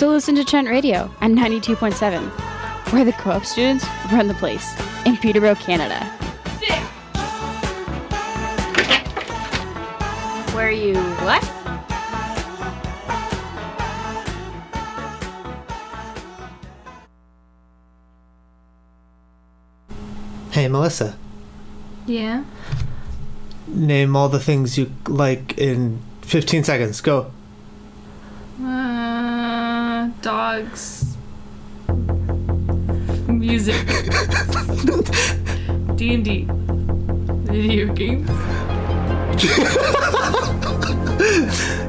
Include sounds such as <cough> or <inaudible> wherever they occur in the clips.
So listen to Trent Radio at 92.7, where the co op students run the place in Peterborough, Canada. Where are you what? Hey, Melissa. Yeah. Name all the things you like in 15 seconds. Go. Dogs. Music. <laughs> D and D. Video games.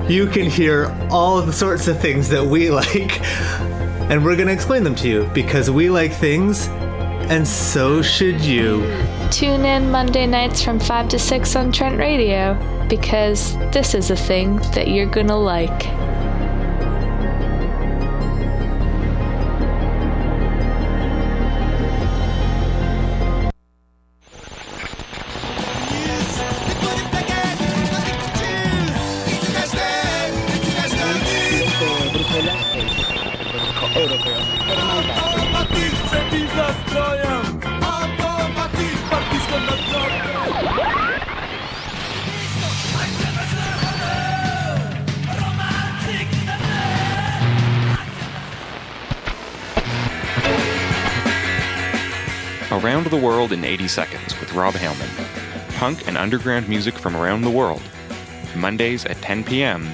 You can hear all of the sorts of things that we like, and we're going to explain them to you because we like things, and so should you. Tune in Monday nights from 5 to 6 on Trent Radio because this is a thing that you're gonna like. In 80 Seconds with Rob Haleman. Punk and underground music from around the world. Mondays at 10 p.m.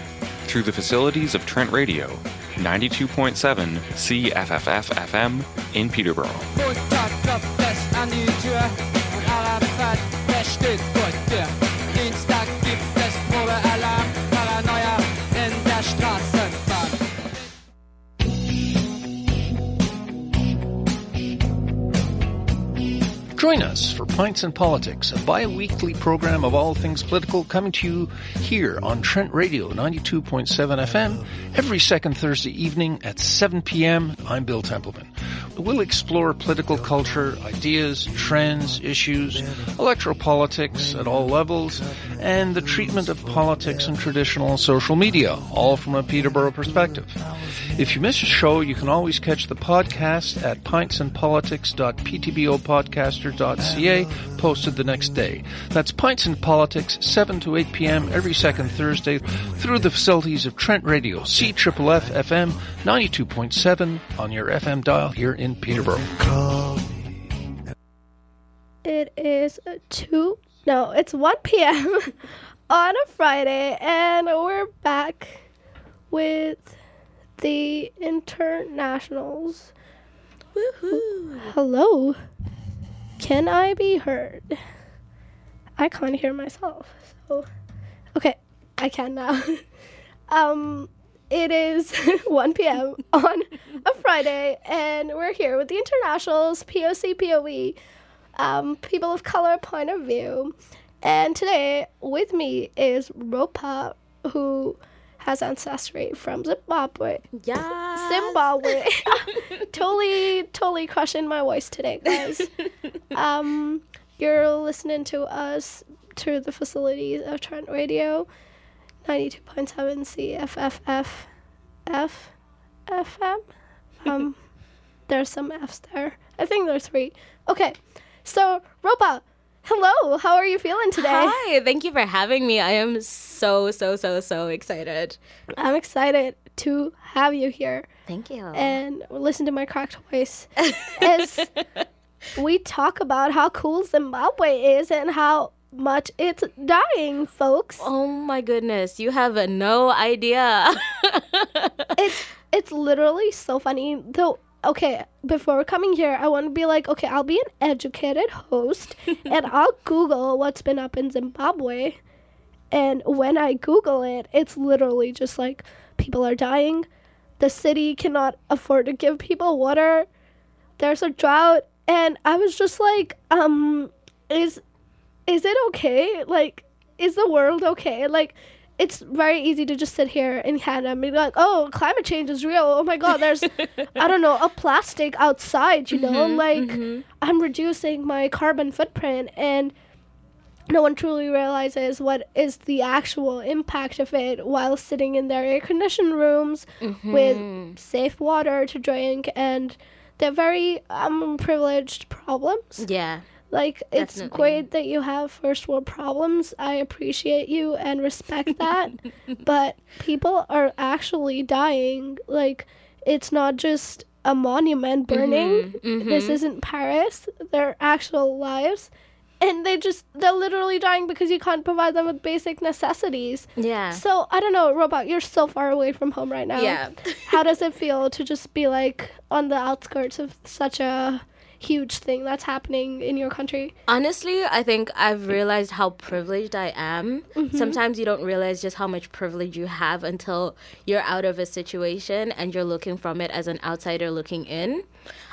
through the facilities of Trent Radio, 92.7 CFFF FM in Peterborough. Join us for Pints and Politics, a bi-weekly program of all things political coming to you here on Trent Radio 92.7 FM every second Thursday evening at 7 p.m. I'm Bill Templeman. We'll explore political culture, ideas, trends, issues, electoral politics at all levels, and the treatment of politics and traditional social media, all from a Peterborough perspective. If you miss a show, you can always catch the podcast at pintsandpolitics.ptbopodcaster.ca, posted the next day. That's Pints and Politics, 7 to 8 p.m. every second Thursday through the facilities of Trent Radio, CFFF FM 92.7 on your FM dial here in Peterborough. It is 2, no, it's 1 p.m. <laughs> on a Friday, and we're back with the internationals. Woohoo! Hello. Can I be heard? I can't hear myself. So, okay, I can now. <laughs> um, it is <laughs> 1 p.m. on a Friday, and we're here with the internationals, POC, POE, um, people of color point of view. And today with me is Ropa, who has ancestry from Zimbabwe. Yeah. Zimbabwe. <laughs> <laughs> totally, totally crushing my voice today, guys. <laughs> um, you're listening to us through the facilities of Trent Radio, 92.7 CFFF F FM. Um, there's some F's there. I think there's three. Okay, so Ropa, hello. How are you feeling today? Hi, thank you for having me. I am so, so, so, so excited. I'm excited to have you here Thank you. and listen to my cracked voice <laughs> as we talk about how cool Zimbabwe is and how much it's dying, folks. oh my goodness, you have no idea. <laughs> It's it's literally so funny. Though, okay, before coming here, I want to be like, okay, I'll be an educated host <laughs> and I'll Google what's been up in Zimbabwe. And when I Google it, it's literally just like people are dying. The city cannot afford to give people water. There's a drought. And I was just like, um, is is it okay? Like, is the world okay? Like, it's very easy to just sit here in Canada and be like, oh, climate change is real. Oh my God, there's, I don't know, a plastic outside, you know? Mm-hmm, like, mm-hmm. I'm reducing my carbon footprint. And no one truly realizes what is the actual impact of it while sitting in their air conditioned rooms with mm-hmm. safe water to drink and they're very um, privileged problems. Yeah. Like it's Definitely. great that you have first world problems. I appreciate you and respect that. <laughs> but people are actually dying. Like it's not just a monument burning. Mm-hmm. This isn't Paris. They're actual lives. And they just they're literally dying because you can't provide them with basic necessities. Yeah. So I don't know, Ropa, you're so far away from home right now. Yeah. How does it feel to just be like on the outskirts of such a huge thing that's happening in your country? Honestly, I think I've realized how privileged I am. Sometimes you don't realize just how much privilege you have until you're out of a situation and you're looking from it as an outsider looking in.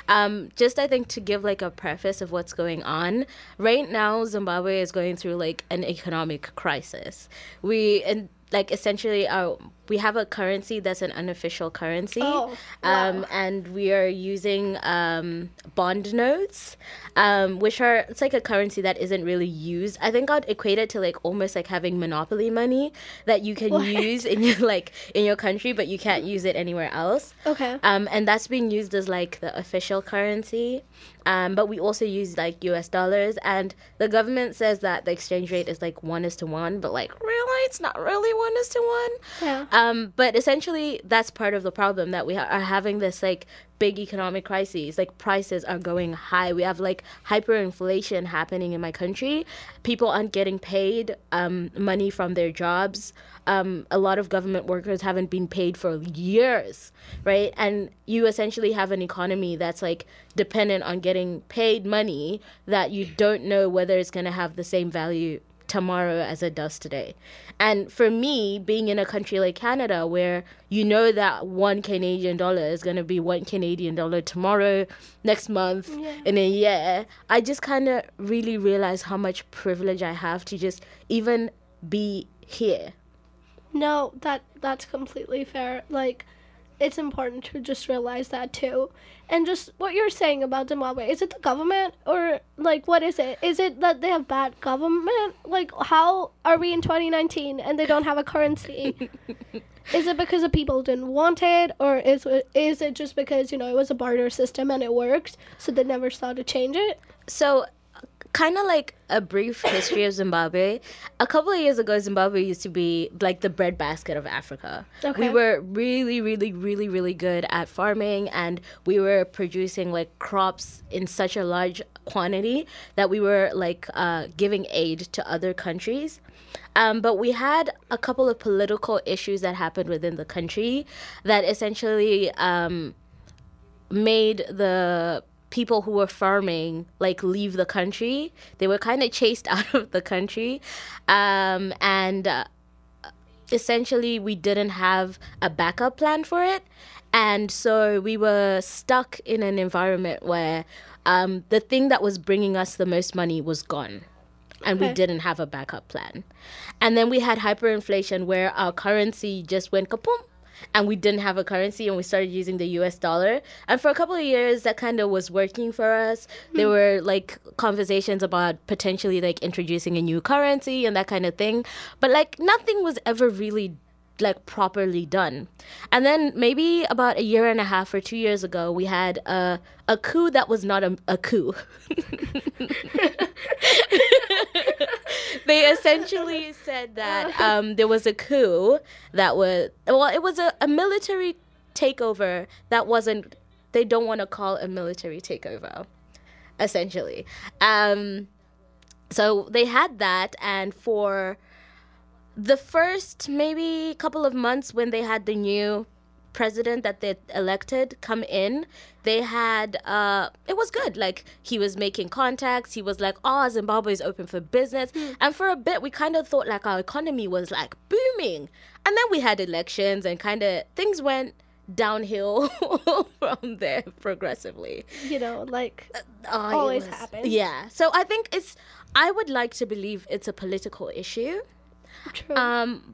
Um, just I think to give like a preface of what's going on right now, Zimbabwe is going through like an economic crisis. We and like essentially our we have a currency that's an unofficial currency, Oh, um, and we are using um, bond notes, um, which are it's like a currency that isn't really used. I think I'd equate it to like almost like having monopoly money that you can use in your <laughs> like in your country, but you can't use it anywhere else. Okay. Um, and that's being used as like the official currency. Um, but we also use like US dollars, and the government says that the exchange rate is like one is to one, but like really, it's not really one is to one. Yeah. Um, but essentially, that's part of the problem that we ha- are having this like big economic crises. Like prices are going high. We have like hyperinflation happening in my country. People aren't getting paid um, money from their jobs. Um, a lot of government workers haven't been paid for years, right? And you essentially have an economy that's like dependent on getting paid money that you don't know whether it's going to have the same value tomorrow as it does today. And for me, being in a country like Canada, where you know that one Canadian dollar is going to be one Canadian dollar tomorrow, next month, in a year, I just kind of really realize how much privilege I have to just even be here. No, that that's completely fair. Like it's important to just realize that too. And just what you're saying about Zimbabwe, is it the government or like what is it? Is it that they have bad government? Like how are we in 2019 and they don't have a currency? <laughs> is it because the people didn't want it or is it, is it just because, you know, it was a barter system and it worked, so they never thought to change it? So, kind of like a brief history of Zimbabwe. A couple of years ago, Zimbabwe used to be like the breadbasket of Africa. Okay. We were really, really, really, really good at farming, and we were producing like crops in such a large quantity that we were like uh, giving aid to other countries. Um, but we had a couple of political issues that happened within the country that essentially um, made the people who were farming like leave the country. They were kind of chased <laughs> out of the country, um, and uh, essentially we didn't have a backup plan for it, and so we were stuck in an environment where um, the thing that was bringing us the most money was gone. And we didn't have a backup plan. And then we had hyperinflation where our currency just went kapoom and we didn't have a currency and we started using the US dollar. And for a couple of years that kind of was working for us. There were like conversations about potentially like introducing a new currency and that kind of thing. But like nothing was ever really like properly done. And then maybe about a year and a half or 2 years ago we had a a coup that was not a, a coup. <laughs> <laughs> they essentially said that <laughs> um, there was a coup that was well it was a, a military takeover that wasn't they don't want to call a military takeover essentially. Um, so they had that and for the first maybe couple of months when they had the new president that they elected come in they had uh it was good. Like he was making contacts. He was like oh zimbabwe is open for business. And for a bit we kind of thought like our economy was like booming. And then we had elections and kind of things went downhill <laughs> from there progressively. You know, like Oh, Always was- happens. yeah. So i think it's i would like to believe it's a political issue. True. um,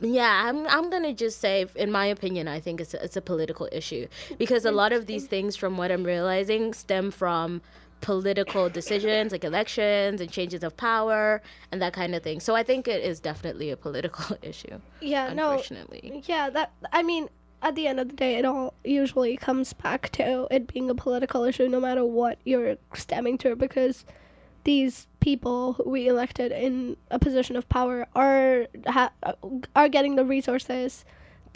yeah, I'm I'm gonna just say, in my opinion, I think it's a, it's a political issue because a lot of these things, from what I'm realizing, stem from political decisions like elections and changes of power and that kind of thing. So I think it is definitely a political <laughs> issue. Yeah, no. Unfortunately. Yeah, that I mean, at the end of the day, it all usually comes back to it being a political issue, no matter what you're stemming to, because these people we elected in a position of power are ha- are getting the resources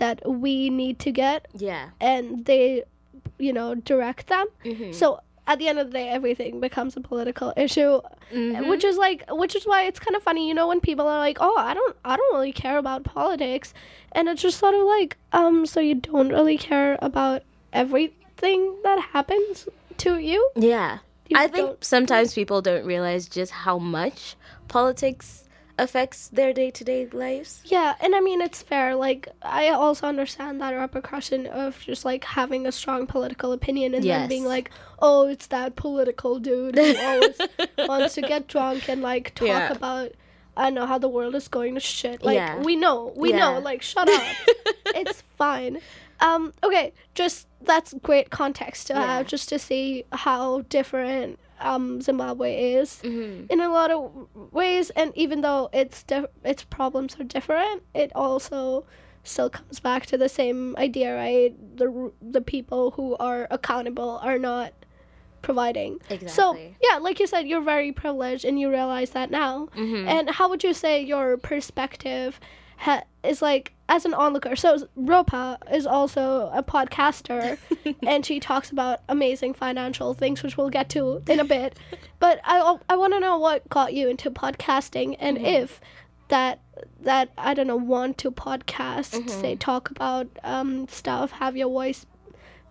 that we need to get, Yeah. and they, you know, direct them. Mm-hmm. So at the end of the day, everything becomes a political issue, Mm-hmm. which is like, which is why it's kind of funny, you know, when people are like, "Oh, I don't, I don't really care about politics," and it's just sort of like, um, so you don't really care about everything that happens to you. Yeah. I think sometimes people don't realize just how much politics affects their day to day lives. Yeah, and I mean it's fair. Like I also understand that repercussion of just like having a strong political opinion and then being like, "Oh, it's that political dude who <laughs> always wants to get drunk and like talk Yeah. about I don't know how the world is going to shit." Like Yeah. we know, we Yeah. know. Like shut up. <laughs> it's fine. Um, okay, just that's great context to Yeah. have just to see how different um, Zimbabwe is Mm-hmm. in a lot of ways. And even though its di- its problems are different, it also still comes back to the same idea, right? The the people who are accountable are not providing. Exactly. So yeah, like you said, you're very privileged, and you realize that now. Mm-hmm. And how would you say your perspective ha- is like as an onlooker? So Ropa is also a podcaster, <laughs> and she talks about amazing financial things, which we'll get to in a bit. <laughs> But I I want to know what got you into podcasting, and mm-hmm. if that that I don't know want to podcast, mm-hmm. say talk about um, stuff, have your voice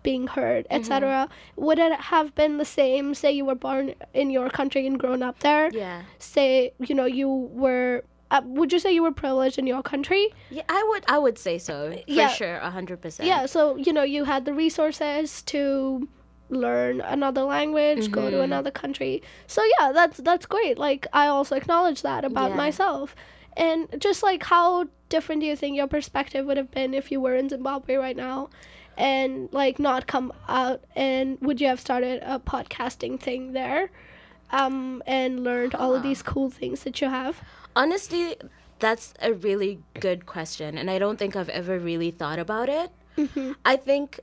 being heard, etc. Mm-hmm. Would it have been the same? Say you were born in your country and grown up there. Yeah. Say you know you were. Uh, would you say you were privileged in your country? Yeah, I would I would say so. For Yeah. sure, a hundred percent. Yeah. So you know you had the resources to learn another language, go Mm-hmm. to another country. So yeah, that's that's great. Like I also acknowledge that about Yeah. myself. And just like how different do you think your perspective would have been if you were in Zimbabwe right now? And like not come out and would you have started a podcasting thing there? Um, and learned all of these cool things that you have. Honestly, that's a really good question, and I don't think I've ever really thought about it. Mm-hmm. I think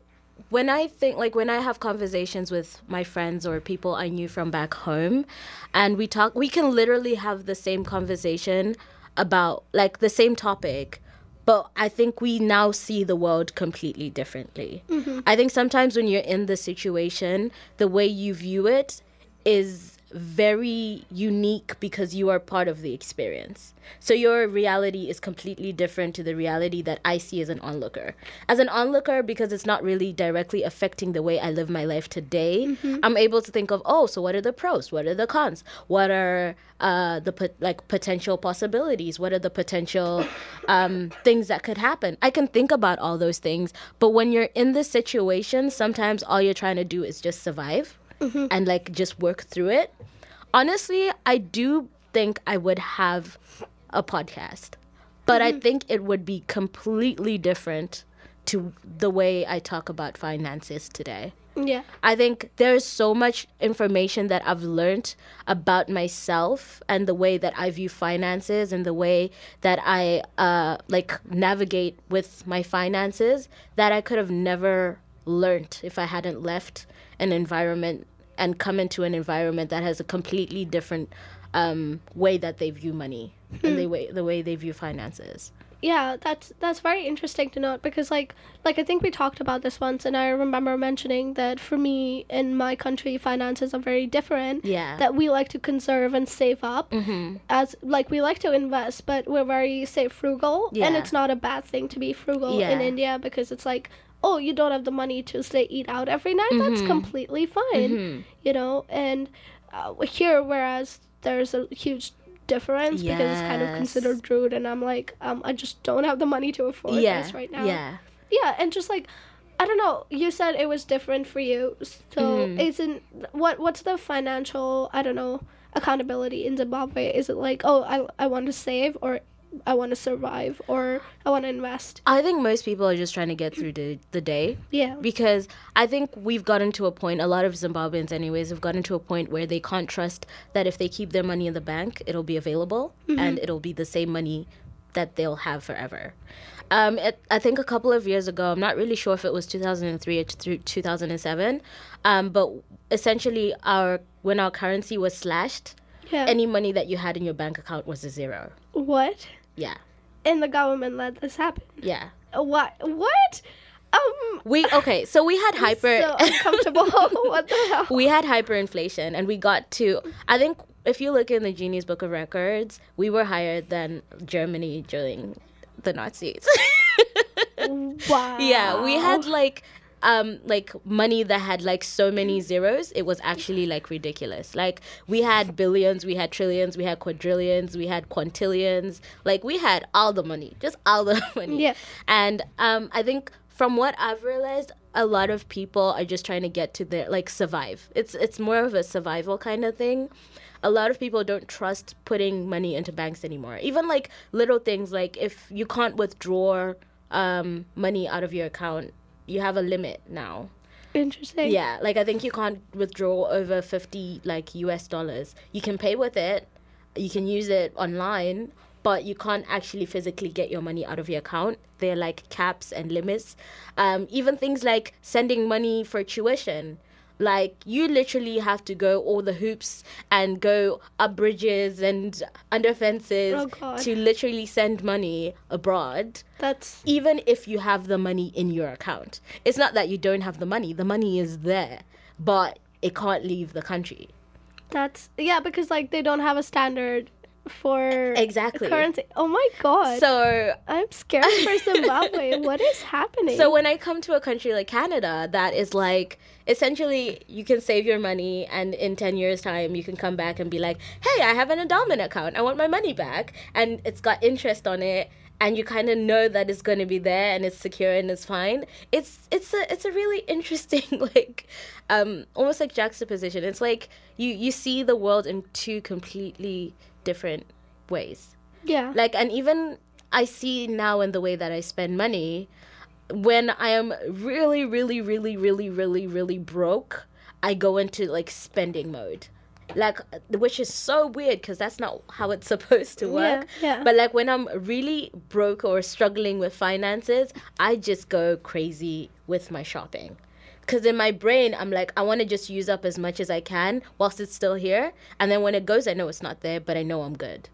when I think, like, when I have conversations with my friends or people I knew from back home, and we talk, we can literally have the same conversation about, like, the same topic. But I think we now see the world completely differently. Mm-hmm. I think sometimes when you're in the situation, the way you view it is very unique because you are part of the experience. So your reality is completely different to the reality that I see as an onlooker. As an onlooker, because it's not really directly affecting the way I live my life today, I'm able to think of, oh, so what are the pros? What are the cons? What are uh, the pot- like potential possibilities? What are the potential <coughs> um, things that could happen? I can think about all those things, but when you're in this situation, sometimes all you're trying to do is just survive and like just work through it. Honestly, I do think I would have a podcast, but I think it would be completely different to the way I talk about finances today. Yeah. I think there's so much information that I've learned about myself and the way that I view finances and the way that I uh, like navigate with my finances that I could have never learned if I hadn't left an environment and come into an environment that has a completely different um, way that they view money and the way the way they view finances. yeah that's that's very interesting to note because like like i think we talked about this once and i remember mentioning that for me in my country finances are very different Yeah. that we like to conserve and save up as like we like to invest but we're very say frugal and it's not a bad thing to be frugal in india because it's like oh you don't have the money to say eat out every night that's completely fine you know and uh, here whereas there's a huge difference because it's kind of considered rude and i'm like um, i just don't have the money to afford yeah. this right now Yeah. yeah and just like i don't know you said it was different for you so Mm-hmm. isn't what what's the financial i don't know accountability in zimbabwe is it like oh i, I want to save or I want to survive or I want to invest. I think most people are just trying to get through the, the day. Yeah. Because I think we've gotten to a point, a lot of Zimbabweans, anyways, have gotten to a point where they can't trust that if they keep their money in the bank, it'll be available and it'll be the same money that they'll have forever. Um, it, I think a couple of years ago, I'm not really sure if it was 2003 or through 2007, um, but essentially, our when our currency was slashed, Yeah. any money that you had in your bank account was a zero. what? Yeah, And the government let this happen. yeah. What? What? Um. We okay, so we had hyper. So <laughs> uncomfortable. <laughs> what the <laughs> hell? we had hyperinflation and we got to i think if you look in the Guinness book of records we were higher than germany during the nazis Wow. yeah we had like um like money that had like so many zeros it was actually like ridiculous. Like we had billions we had trillions we had quadrillions we had quintillions. Like we had all the money just all the <laughs> money. Yeah. and um i think from what i've realized a lot of people are just trying to get to their like survive. It's it's more of a survival kind of thing. A lot of people don't trust putting money into banks anymore. Even like little things like if you can't withdraw um money out of your account you have a limit now Interesting. yeah, like I think you can't withdraw over 50 like US dollars. You can pay with it, you can use it online, but you can't actually physically get your money out of your account. There are like caps and limits. Um, even things like sending money for tuition. Like you literally have to go all the hoops and go up bridges and under fences Oh, to literally send money abroad That's even if you have the money in your account. It's not that you don't have the money, the money is there, but it can't leave the country. that's yeah because like they don't have a standard for Exactly. currency. Oh my god. So I'm scared for <laughs> Zimbabwe. what is happening? so when I come to a country like Canada that is like essentially you can save your money and in 10 years time you can come back and be like, "Hey, I have an endowment account. I want my money back." And it's got interest on it and you kind of know that it's going to be there and it's secure and it's fine. It's it's a it's a really interesting <laughs> like um almost like juxtaposition. It's like you you see the world in two completely different ways yeah. like and even i see now in the way that i spend money when i am really really really really really really broke i go into like spending mode like which is so weird because that's not how it's <laughs> supposed to work yeah. but like when i'm really broke or struggling with finances i just go crazy with my shopping because in my brain i'm like i want to just use up as much as i can whilst it's still here and then when it goes i know it's not there but i know i'm good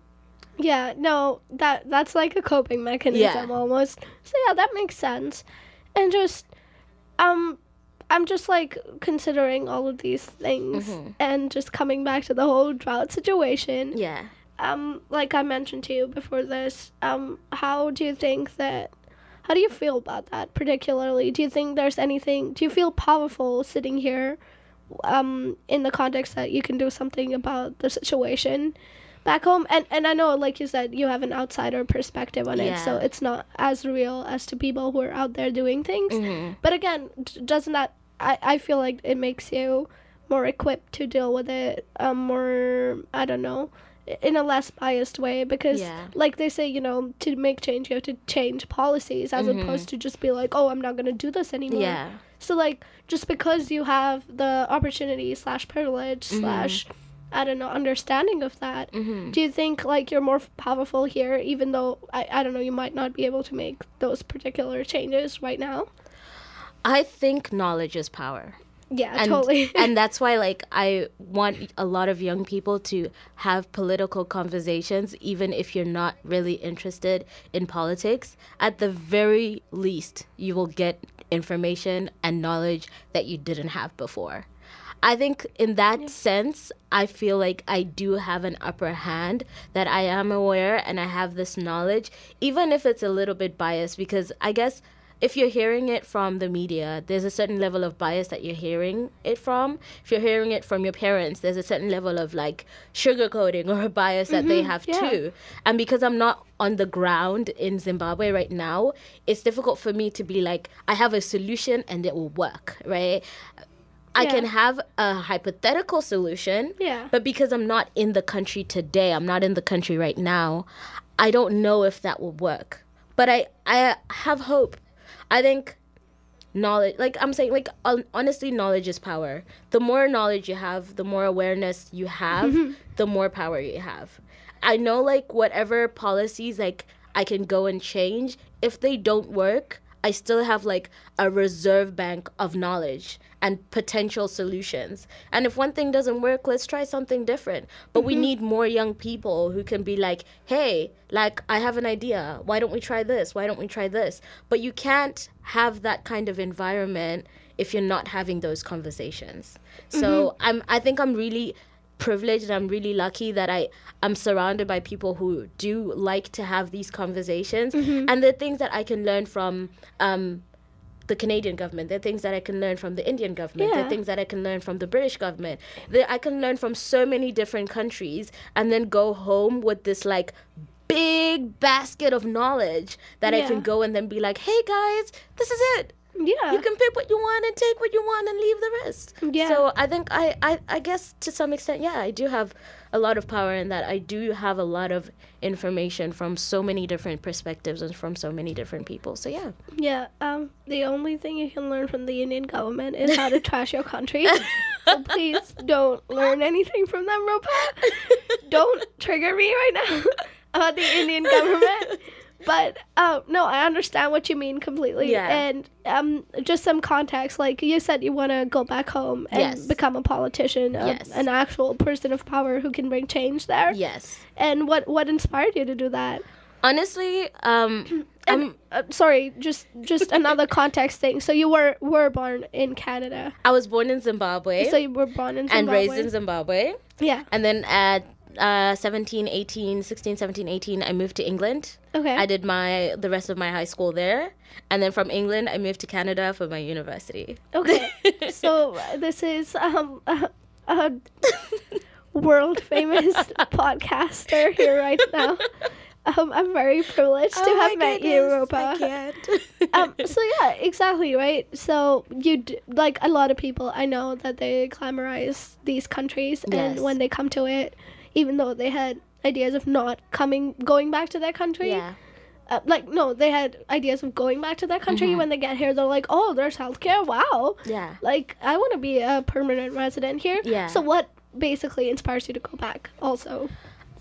Yeah, no, that that's like a coping mechanism Yeah. almost. So yeah, that makes sense. And just um I'm just like considering all of these things Mm-hmm. and just coming back to the whole drought situation. yeah Um like I mentioned to you before this, um how do you think that how do you feel about that particularly? Do you think there's anything do you feel powerful sitting here um in the context that you can do something about the situation back home and and I know like you said you have an outsider perspective on it so it's not as real as to people who are out there doing things Mm-hmm. but again doesn't that I, I feel like it makes you more equipped to deal with it um, more I don't know in a less biased way because Yeah. like they say you know to make change you have to change policies as opposed to just be like oh i'm not going to do this anymore Mm-hmm. Yeah. so like just because you have the opportunity slash privilege Mm-hmm. slash i don't know understanding of that Mm-hmm. do you think like you're more powerful here even though I, I don't know you might not be able to make those particular changes right now I think knowledge is power. Yeah And, totally <laughs> and that's why like <laughs> I want a lot of young people to have political conversations even if you're not really interested in politics. At the very least, you will get information and knowledge that you didn't have before. I think in that sense, I feel like I do have an upper hand that I am aware and I have this knowledge, even if it's a little bit biased, because I guess if you're hearing it from the media, there's a certain level of bias that you're hearing it from. If you're hearing it from your parents, there's a certain level of like sugarcoating <laughs> or a bias that they mm-hmm. have yeah. too. And because I'm not on the ground in Zimbabwe right now, it's difficult for me to be like, I have a solution and it will work, right? I Yeah. can have a hypothetical solution, Yeah. but because I'm not in the country today, I'm not in the country right now, I don't know if that will work. But I I have hope. I think knowledge like i'm saying like honestly knowledge is power. The more knowledge you have the more awareness you have mm-hmm. the more power you have. I know like whatever policies like i can go and change if they don't work i still have like a reserve bank of knowledge and potential solutions. And if one thing doesn't work let's try something different. But we mm-hmm. need more young people who can be like hey like i have an idea. Why don't we try this? Why don't we try this? But you can't have that kind of environment if you're not having those conversations. So mm-hmm. i'm i think i'm really privileged and i'm really lucky that i i'm surrounded by people who do like to have these conversations and the things that i can learn from um the Canadian government. There are things that I can learn from the Indian government. There are things that I can learn from the British government. There, I can learn from so many different countries and then go home with this like big basket of knowledge that I can go and then be like, hey guys, this is it. Yeah. You can pick what you want and take what you want and leave the rest. Yeah. So I think I, I, I guess to some extent, yeah, I do have a lot of power in that. I do have a lot of information from so many different perspectives and from so many different people. So yeah. Yeah, um, the only thing you can learn from the Indian government is how to <laughs> trash your country. so please <laughs> don't learn anything from them, Ropa. Don't trigger me right now <laughs> about the Indian government. But um, no, I understand what you mean completely. Yeah. And um, just some context, like you said, you want to go back home and Yes. become a politician, um, Yes. an actual person of power who can bring change there. Yes. And what what inspired you to do that? Honestly, um, <clears throat> I'm, Uh, sorry, just just another context thing. So you were were born in Canada. I was born in Zimbabwe So you were born in Zimbabwe. and raised in Zimbabwe. Yeah. And then at uh, 17, 18, 16, 17, 18, I moved to England. Okay. I did my the rest of my high school there, and then from England I moved to Canada for my university. Okay. <laughs> so uh, this is um a, a world famous <laughs> podcaster here right now. Um, I'm very privileged to have met you, Ropa. <laughs> um, so yeah, exactly right. So you d- like a lot of people I know that they glamorize these countries, and when they come to it, even though they had ideas of not coming, going back to their country, yeah. uh, like no, they had ideas of going back to their country. When they get here, they're like, oh, there's healthcare. Wow, Yeah. like I want to be a permanent resident here. Yeah. So what basically inspires you to go back? Also,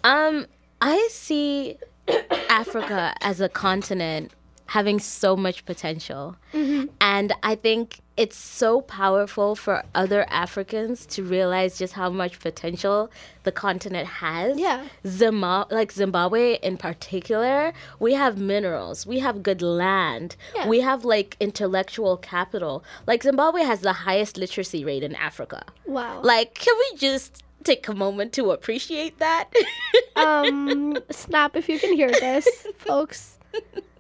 Um, I see <coughs> Africa as a continent having so much potential. And I think it's so powerful for other Africans to realize just how much potential the continent has. Yeah. Zima- like Zimbabwe in particular, we have minerals, we have good land, Yeah. we have like intellectual capital. Like Zimbabwe has the highest literacy rate in Africa. wow. Like, can we just take a moment to appreciate that? <laughs> um, snap if you can hear this, folks. <laughs>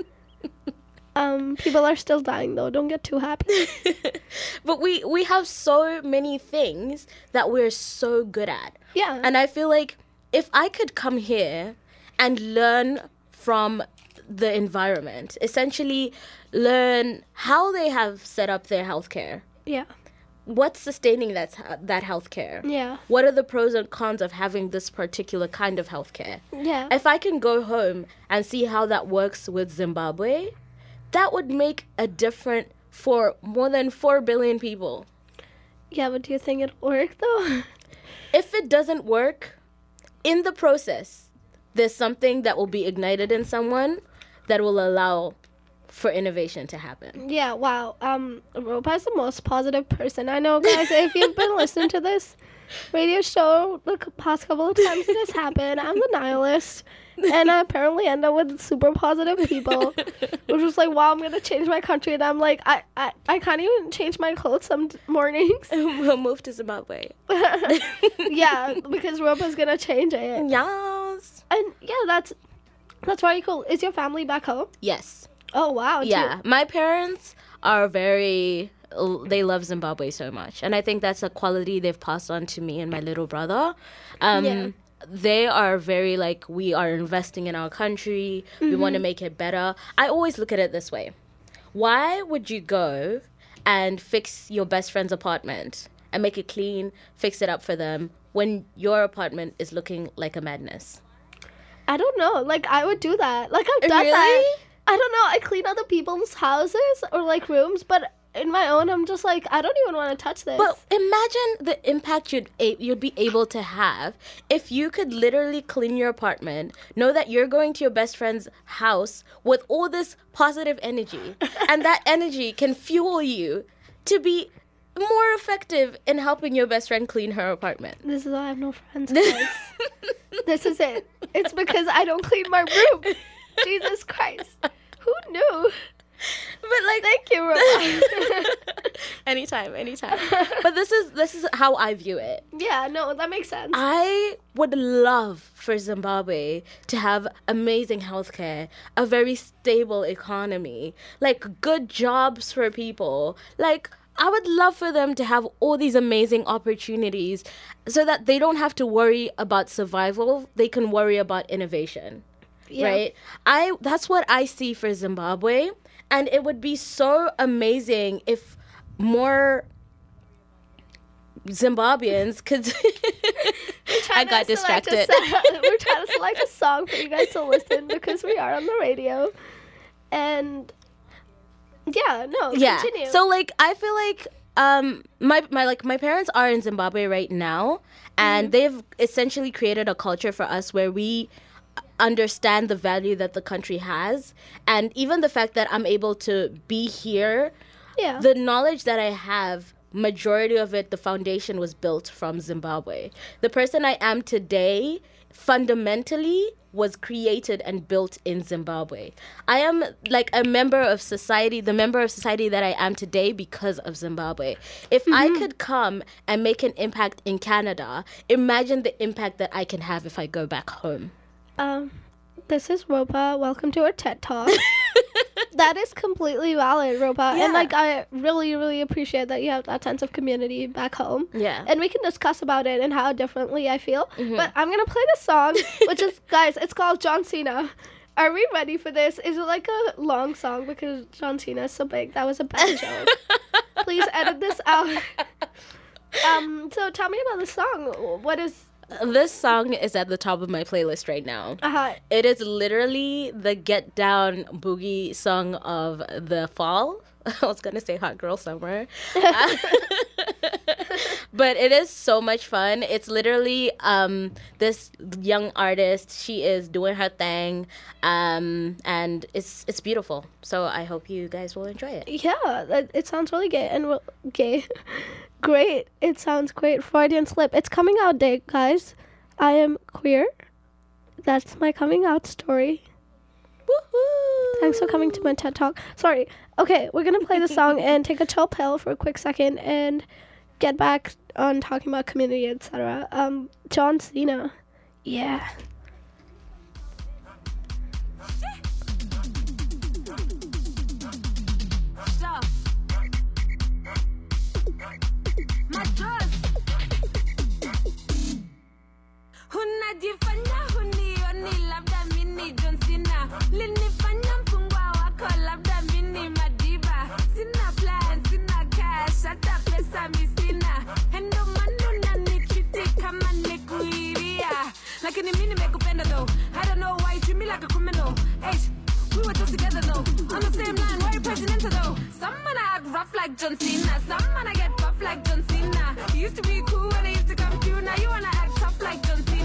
Um, people are still dying though. Don't get too happy. <laughs> but we we have so many things that we're so good at. Yeah. And I feel like if I could come here and learn from the environment, essentially learn how they have set up their healthcare, yeah. what's sustaining that that healthcare, Yeah. what are the pros and cons of having this particular kind of healthcare. Yeah. If I can go home and see how that works with Zimbabwe, that would make a difference for more than 4 billion people. Yeah, but do you think it'll work though? <laughs> If it doesn't work, in the process, there's something that will be ignited in someone that will allow for innovation to happen. yeah, wow. Um Ropa is the most positive person I know, guys. if you've been listening to this radio show the past couple of times it has happened, I'm the nihilist. And I apparently end up with super positive people. Which was like, wow, I'm gonna change my country and I'm like, I, I, I can't even change my clothes some mornings. <laughs> we'll move to Zimbabwe. <laughs> yeah, because Ropa's gonna change it. Yes. And yeah, that's that's very cool. Is your family back home? Yes. Oh wow. too. Yeah. My parents are very they love Zimbabwe so much. And I think that's a quality they've passed on to me and my little brother. Um Yeah. they are very like we are investing in our country. We want to make it better. I always look at it this way. Why would you go and fix your best friend's apartment and make it clean, fix it up for them when your apartment is looking like a madness? I don't know. Like I would do that. Like I've done Really? that. I don't know. I clean other people's houses or like rooms, but in my own, I'm just like I don't even want to touch this. But imagine the impact you'd a- you'd be able to have if you could literally clean your apartment, know that you're going to your best friend's house with all this positive energy, <laughs> and that energy can fuel you to be more effective in helping your best friend clean her apartment. this is why I have no friends. <laughs> this is it. It's because I don't clean my room. Jesus Christ. Who knew? But like Thank you, Ropa. <laughs> anytime, anytime. But this is this is how I view it. yeah, no, that makes sense. I would love for Zimbabwe to have amazing healthcare, a very stable economy, like good jobs for people. Like I would love for them to have all these amazing opportunities so that they don't have to worry about survival, they can worry about innovation. Yeah. Right? I that's what I see for Zimbabwe and it would be so amazing if more Zimbabweans could <laughs> I got a distracted. <laughs> we're <laughs> trying to select a song for you guys to listen because we are on the radio. And yeah, no, yeah. continue. So like I feel like um my my like my parents are in Zimbabwe right now and they've essentially created a culture for us where we understand the value that the country has and even the fact that I'm able to be here yeah. the knowledge that I have, majority of it, the foundation was built from Zimbabwe. The person I am today, fundamentally, was created and built in Zimbabwe. I am like a member of society, the member of society that I am today because of Zimbabwe. If I mm-hmm. could come and make an impact in Canada, imagine the impact that I can have if I go back home. Um, this is Ropa. Welcome to our TED Talk. <laughs> that is completely valid, Ropa. Yeah. And like, I really, really appreciate that you have that sense of community back home. Yeah. And we can discuss about it and how differently I feel. Mm-hmm. But I'm gonna play the song, <laughs> which is, guys, it's called John Cena. Are we ready for this? Is it like a long song because John Cena is so big? That was a bad <laughs> joke. Please edit this out. Um. So tell me about the song. What is? This song is at the top of my playlist right now. Uh, It is literally the get down boogie song of the fall. <laughs> I was gonna say hot girl summer. <laughs> <laughs> but it is so much fun. It's literally um, this young artist. She is doing her thing, um, and it's it's beautiful. So I hope you guys will enjoy it. Yeah, it, it sounds really gay and re- gay. Great. It sounds great. Freudian slip. It's coming out day, guys. I am queer. That's my coming out story. Woohoo! Thanks for coming to my TED Talk. Sorry. Okay, we're gonna play the <laughs> song and take a chill pill for a quick second and get back on talking about community, etc. Um, John Cena. Yeah. Hunioni labda mini John Cena. Linifanya wako labda mini madiba. Sina plan sina cash hata pesa kama nikuiria. Lakini nimekupenda though. I don't know why you treat me like a criminal. Eish, we were just together though. On the same line why you presidential though? Some man I act rough like John Cena. Some man I get buff like John Cena. Used to be cool when I used to come to you now you wanna act tough like John Cena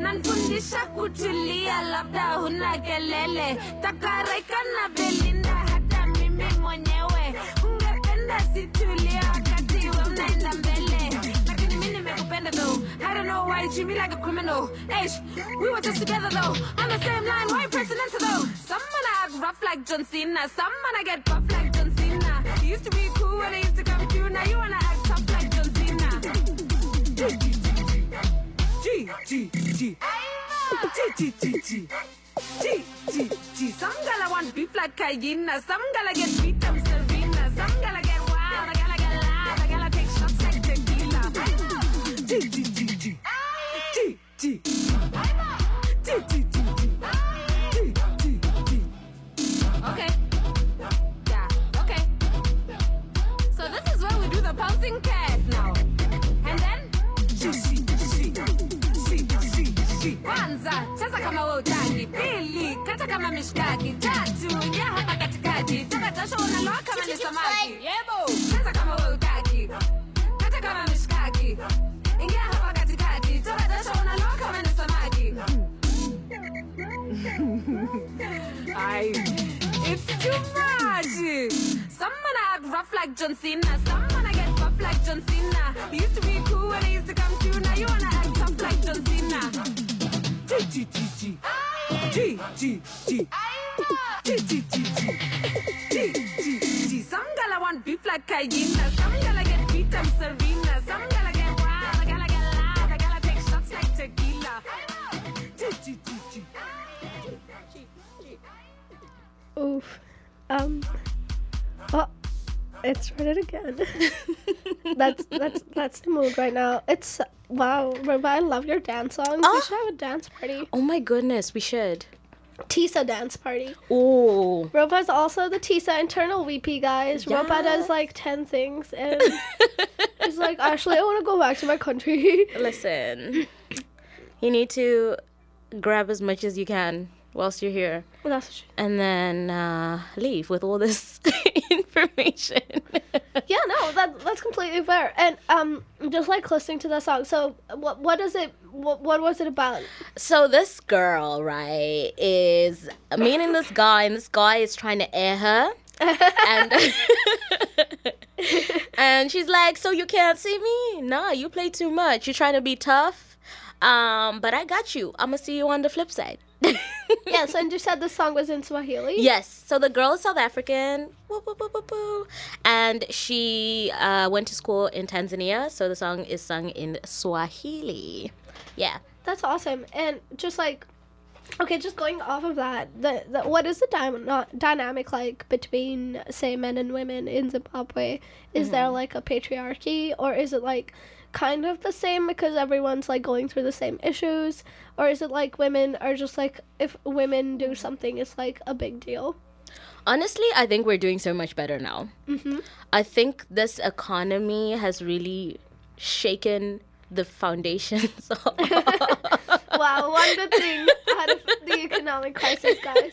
nanfundisha kutulia labda huna kelele. Takaraika na belinda hata mimi mwenyewe. Ungependa situlia wakati we unaenda mbele. I don't know why you treat me like a criminal. Eish, we were just together though. On the same line why you presidential though? Some man I act rough like John Cena. Some man I get buff like John Cena. You used to be cool when I used to come you now you wanna act tough like John Cena G G G G G G G G G G Some gala want beef like hyena. Some gonna get beat up Serena. Some gonna get wild. I gotta get loud. I gotta take shots like tequila. G G kata kama mishkaki. Tatu ingia hapa katikati. Toka jasho unaloa kama ni samaki. Yebo. Cheza kama wewe utaki. Kata kama mishkaki. Ingia hapa katikati. Toka jasho unaloa kama ni samaki. Ay, it's too much. Some man act rough like John Cena. Some man I get buff like John Cena. You used to be cool when I used to come to. Now you wanna act tough like John Cena. G G G G G G G. G G G G. G G Some gala want beef like Kayina. Some gala get beat I'm Some gala get wild. I gala get loud. I gala take shots like tequila. G G G G. Oof. Um. Oh it started again. <laughs> that's that's that's the mood right now. It's wow, Ropa, I love your dance songs. We Ah. should have a dance party. Oh my goodness, we should. Tisa dance party. Oh. Ropa's also the Tisa internal VP, guys. Ropa does like 10 things and <laughs> he's like, Ashley, I want to go back to my country. <laughs> Listen, you need to grab as much as you can whilst you're here, That's what she- and then uh, leave with all this <laughs> information. yeah, no, that that's completely fair. And um, just like listening to the song. So, what what is it? What what was it about? So this girl, right, is meeting this guy, and this guy is trying to air her, and <laughs> <laughs> and she's like, "So you can't see me? Nah, you play too much. You're trying to be tough, um, but I got you. I'm gonna see you on the flip side." <laughs> yes, and you said the song was in Swahili. Yes. So the girl is South African, woo, woo, woo, and she uh, went to school in Tanzania. So the song is sung in Swahili. Yeah. That's awesome. And just like, okay, just going off of that, the, the what is the dyna- dynamic like between say men and women in Zimbabwe? Is there like a patriarchy, or is it like kind of the same because everyone's like going through the same issues, or is it like women are just like if women do something, it's like a big deal? Honestly, I think we're doing so much better now. Mm-hmm. I think this economy has really shaken the foundations. <laughs> wow, one good thing out of the economic crisis, guys.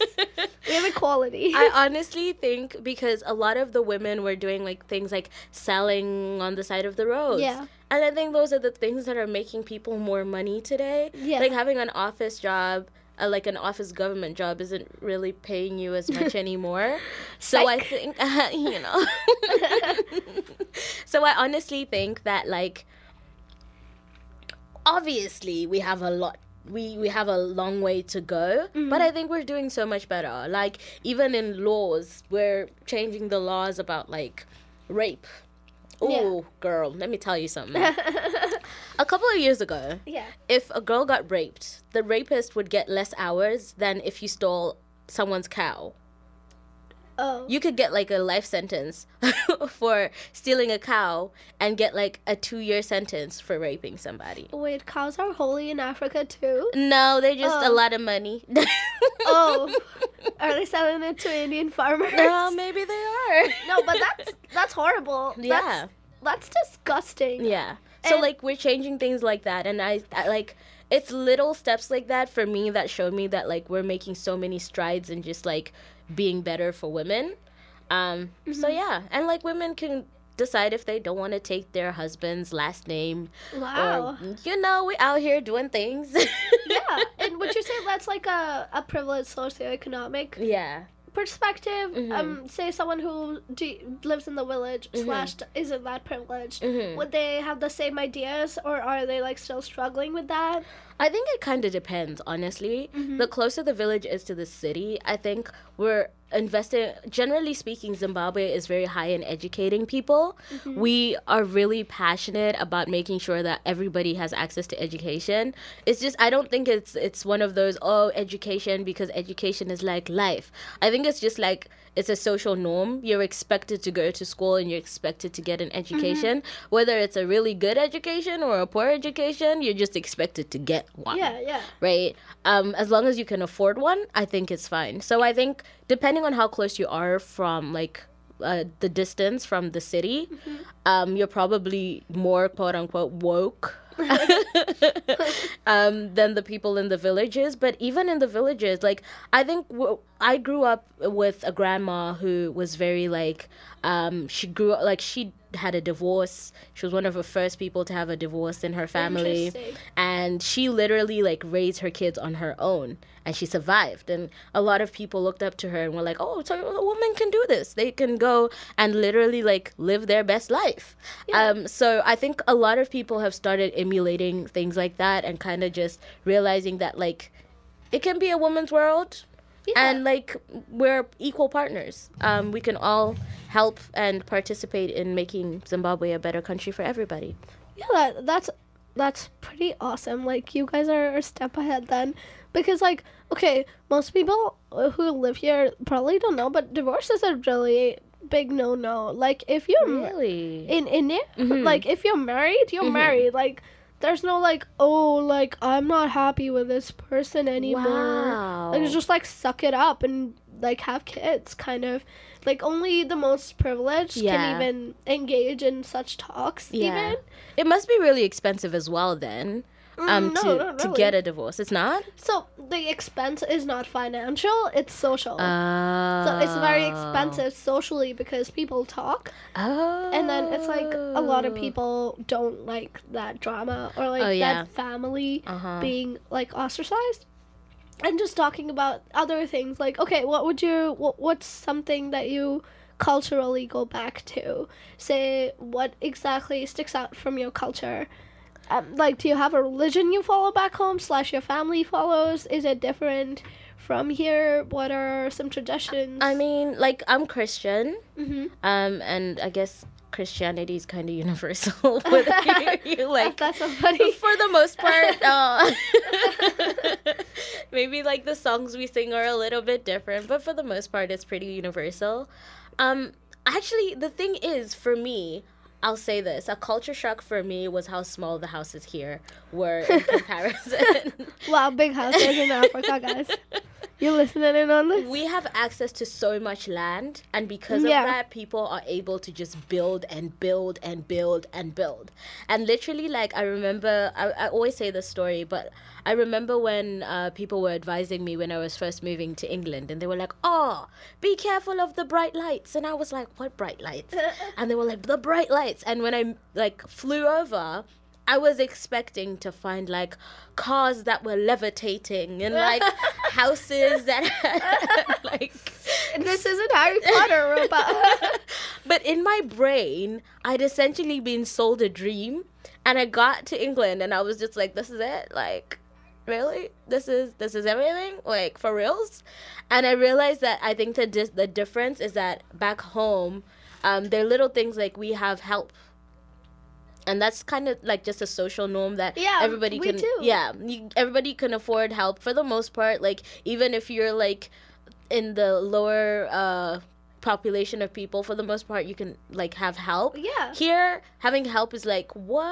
We have equality. I honestly think because a lot of the women were doing like things like selling on the side of the roads. Yeah. And I think those are the things that are making people more money today. Yeah. Like having an office job, uh, like an office government job, isn't really paying you as much <laughs> anymore. So I think, <laughs> you know. so I honestly think that, like, obviously we have a lot we we have a long way to go mm-hmm. but i think we're doing so much better. Like even in laws we're changing the laws about like rape. Oh Yeah. girl let me tell you something. A couple of years ago <laughs> yeah. if a girl got raped the rapist would get less hours than if you stole someone's cow Oh. you could get like a life sentence <laughs> for stealing a cow and get like a two year sentence for raping somebody Wait, cows are holy in Africa too? No, they're just a Oh. lot of money. <laughs> Oh, are they selling it to Indian farmers? well, maybe they are. No, but that's <laughs> that's horrible. Yeah. That's, that's disgusting. yeah. So And- like we're changing things like that, and I, I like it's little steps like that for me that show me that like we're making so many strides and just like being better for women. Um. So Mm-hmm. yeah, and like women can decide if they don't want to take their husband's last name. Wow. Or, you know, we out here doing things. yeah. <laughs> And would you say that's like a, a privileged socioeconomic yeah. perspective? Mm-hmm. Um, say someone who d- lives in the village slash isn't that privileged. Mm-hmm. Would they have the same ideas, or are they like still struggling with that? I think it kind of depends, honestly. Mm-hmm. The closer the village is to the city, I think we're investing generally speaking zimbabwe is very high in educating people. Mm-hmm. We are really passionate about making sure that everybody has access to education. It's just i don't think it's it's one of those oh education because education is like life. I think it's just like it's a social norm you're expected to go to school and you're expected to get an education whether it's a really good education or a poor education you're just expected to get one Yeah, yeah. right? Um, as long as you can afford one, I think it's fine. So I think depending on how close you are from like uh, the distance from the city, um, you're probably more quote unquote woke. <laughs> <laughs> um, than the people in the villages, but even in the villages, like I think w- I grew up with a grandma who was very like, um, she grew up like she had a divorce. She was one of the first people to have a divorce in her family, and she literally like raised her kids on her own and she survived. And a lot of people looked up to her and were like oh so a woman can do this. They can go and literally like live their best life. Um so i think a lot of people have started emulating things like that and kind of just realizing that like it can be a woman's world and like we're equal partners um we can all help and participate in making zimbabwe a better country for everybody Yeah, that, that's that's pretty awesome. Like you guys are a step ahead then, because like okay, most people who live here probably don't know, but divorce is a really big no no. Like if you're really in India, Mm-hmm. like if you're married, you're married. Like there's no like oh like I'm not happy with this person anymore. Wow. Like it's just like suck it up and like have kids kind of. Like only the most privileged Yeah. can even engage in such talks. Yeah. Even It must be really expensive as well then. Um Mm, no, to, not to get a divorce. It's not? So the expense is not financial; it's social. So it's very expensive socially because people talk, Oh. and then it's like a lot of people don't like that drama or like Oh, yeah. that family Uh-huh. being like ostracized. And just talking about other things like, okay, what would you? What, what's something that you culturally go back to? Say what exactly sticks out from your culture. Um, like, do you have a religion you follow back home? Slash, your family follows? Is it different from here? What are some traditions? I mean, like I'm Christian. Mhm. Um and I guess Christianity is kind of universal. <laughs> You, <laughs> you like that's so funny. <laughs> for the most part uh, maybe like the songs we sing are a little bit different but for the most part it's pretty universal um actually the thing is for me i'll say this a culture shock for me was how small the houses here were in <laughs> comparison Wow, big houses in Africa, guys. <laughs> You listening in on this? we have access to so much land and because Yeah. of that people are able to just build and build and build and build and literally like i remember i, I always say this story but i remember when uh, people were advising me when i was first moving to england and they were like oh be careful of the bright lights and i was like what bright lights <laughs> and they were like the bright lights and when i like flew over I was expecting to find like cars that were levitating and like <laughs> houses that had <laughs> like This isn't Harry Potter, Ropa. <laughs> but in my brain I'd essentially been sold a dream and I got to England and I was just like this is it? Like really? This is this is everything? Like for reals? And I realized that I think the dis- the difference is that back home um there are little things like we have help and that's kind of like just a social norm that Yeah, everybody can yeah you, everybody can afford help for the most part like even if you're like in the lower uh population of people for the most part you can like have help Yeah. here having help is like what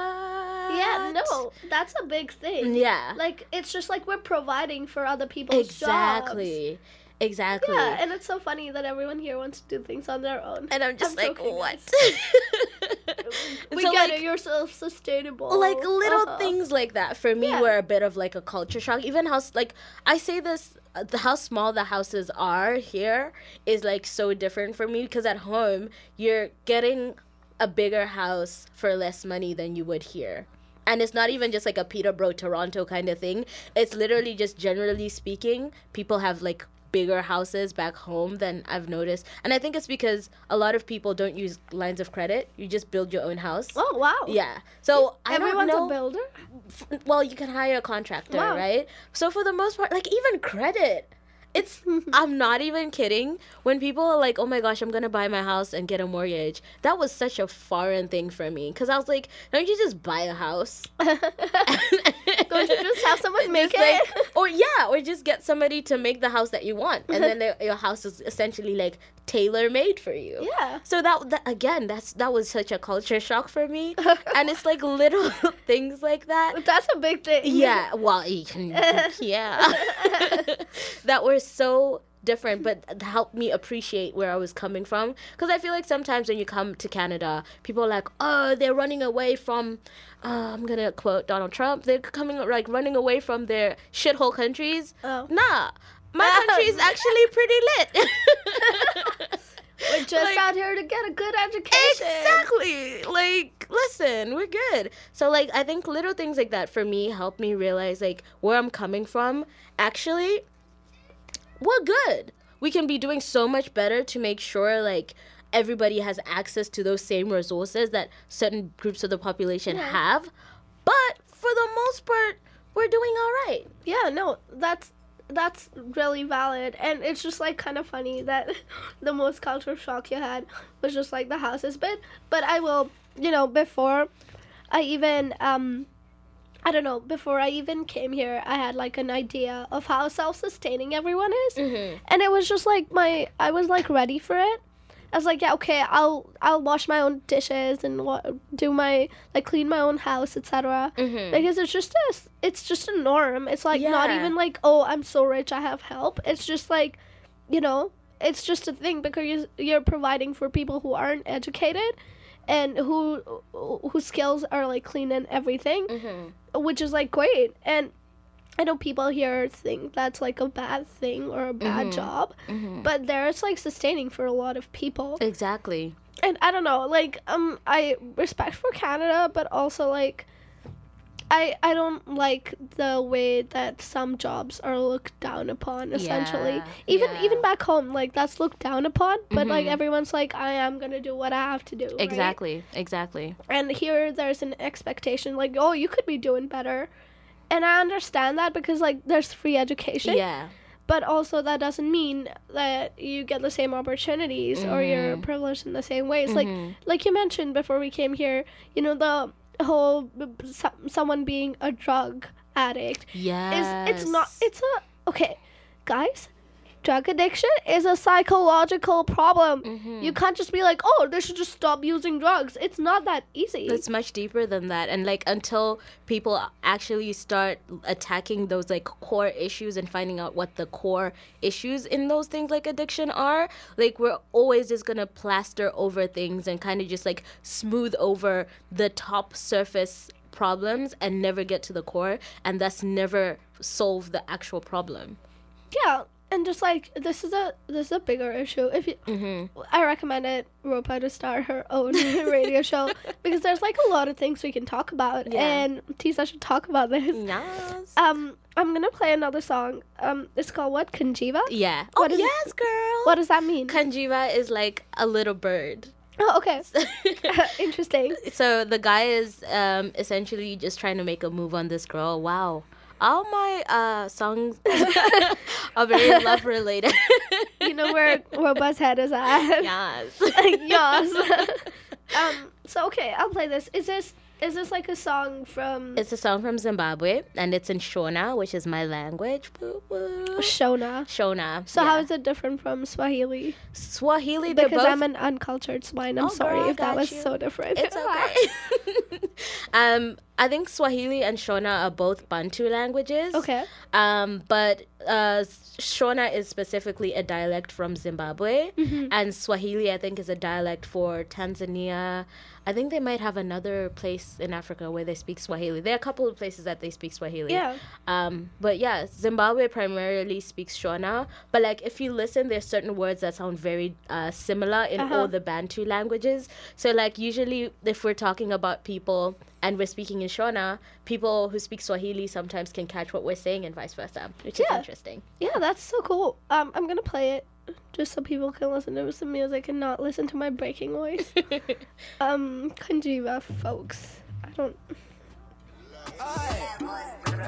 yeah, no, that's a big thing. yeah Like, it's just like we're providing for other people's jobs. exactly exactly Yeah, and it's so funny that everyone here wants to do things on their own. and i'm just I'm like what <laughs> <laughs> We So, get like, it, you're self-sustainable. like little Uh-huh. things like that for me Yeah. were a bit of like a culture shock even how like i say this uh, the how small the houses are here is like so different for me because at home you're getting a bigger house for less money than you would here and it's not even just like a peterborough toronto kind of thing it's literally just generally speaking people have like bigger houses back home than i've noticed and i think it's because a lot of people don't use lines of credit you just build your own house Oh wow. yeah. So I Everyone's know. a builder. f- well, you can hire a contractor, Wow. right? So for the most part, like even credit it's I'm not even kidding. When people are like, "Oh my gosh, I'm gonna buy my house and get a mortgage," that was such a foreign thing for me because I was like, "Don't you just buy a house?" <laughs> Don't you just have someone make Just it? like- or yeah, or just get somebody to make the house that you want, and then <laughs> the- your house is essentially like tailor made for you. yeah. So that, that again, that's that was such a culture shock for me, <laughs> and it's like little <laughs> things like that. That's a big thing. Yeah, <laughs> well, you can- yeah, that were so different, but helped me appreciate where I was coming from. Because I feel like sometimes when you come to Canada, people are like, "Oh, they're running away from." Uh, I'm gonna quote Donald Trump. They're coming like running away from their shithole countries. Oh. Nah, my um, country is actually <laughs> pretty lit. We're just Like- out here to get a good education. Exactly. Like, listen, we're good. So, like, I think little things like that for me help me realize, like, where I'm coming from. Actually, we're good. We can be doing so much better to make sure, like, everybody has access to those same resources that certain groups of the population have. But for the most part, we're doing all right. Yeah, no, that's that's really valid, and it's just like kind of funny that <laughs> the most culture shock you had was just like the houses bit. But I will, you know, before I even um. I don't know. Before I even came here, I had like an idea of how self-sustaining everyone is, Mm-hmm. and it was just like my. I was like ready for it. I was like, yeah, okay, I'll I'll wash my own dishes and wa- do my like clean my own house, etc. Mm-hmm. Because it's just a it's just a norm. It's like not even like oh I'm so rich I have help. It's just like, you know, it's just a thing because you're, you're providing for people who aren't educated, and who whose skills are like clean and everything, Mm-hmm. which is like great. And I know people here think that's like a bad thing or a bad job, but there it's like sustaining for a lot of people Exactly. and I don't know, like um, I respect for Canada, but also like, I I don't like the way that some jobs are looked down upon. Essentially, Yeah, even yeah. even back home, like that's looked down upon. But like Mhm. everyone's like, I am gonna do what I have to do. right? Exactly. Exactly. And here there's an expectation, like, oh, you could be doing better. And I understand that because like there's free education Yeah. but also that doesn't mean that you get the same opportunities or you're Mhm. privileged in the same ways like Mhm. like you mentioned before we came here you know the whole so- someone being a drug addict Yeah. is it's not it's a okay guys drug addiction is a psychological problem Mm-hmm. you can't just be like oh they should just stop using drugs it's not that easy It's much deeper than that. And like until people actually start attacking those like core issues and finding out what the core issues in those things like addiction are, like we're always just gonna plaster over things and kind of just like smooth over the top surface problems and never get to the core and thus never solve the actual problem. yeah and just like this is a this is a bigger issue if you Mm-hmm. I recommended Ropa to start her own <laughs> radio show because there's like a lot of things we can talk about, Yeah. and Tisa should talk about this. Yes. Um, I'm gonna play another song. Um, it's called what? Kanjiva. yeah. what oh is it- yes, girl. What does that mean? Kanjiva is like a little bird. oh, okay. <laughs> <laughs> Interesting. so the guy is um, essentially just trying to make a move on this girl. Wow. All my uh, songs <laughs> are very love related. You know where Ropa's head is at. yes. <laughs> yes. <laughs> um. So okay, I'll play this. Is this is this like a song from It's a song from Zimbabwe and it's in Shona, which is my language. Shona? Shona. So how yeah. is it different from Swahili? Swahili? Because both I'm an uncultured swine. I'm Oh, sorry girl, if that was you. so different. It's <laughs> okay. <laughs> um, I think Swahili and Shona are both Bantu languages. okay. Um, but uh, Shona is specifically a dialect from Zimbabwe, Mm-hmm. and Swahili, I think, is a dialect for Tanzania. I think they might have another place in Africa where they speak Swahili. There are a couple of places that they speak Swahili. Yeah. Um, but yeah, Zimbabwe primarily speaks Shona. But like, if you listen, there's certain words that sound very uh, similar in Uh-huh. all the Bantu languages. So like, usually, if we're talking about people and we're speaking in Shona, people who speak Swahili sometimes can catch what we're saying and vice versa, which is interesting. Yeah, that's so cool. Um, I'm gonna play it just so people can listen to some music and not listen to my breaking voice. <laughs> um, Kanjiva, folks. I don't.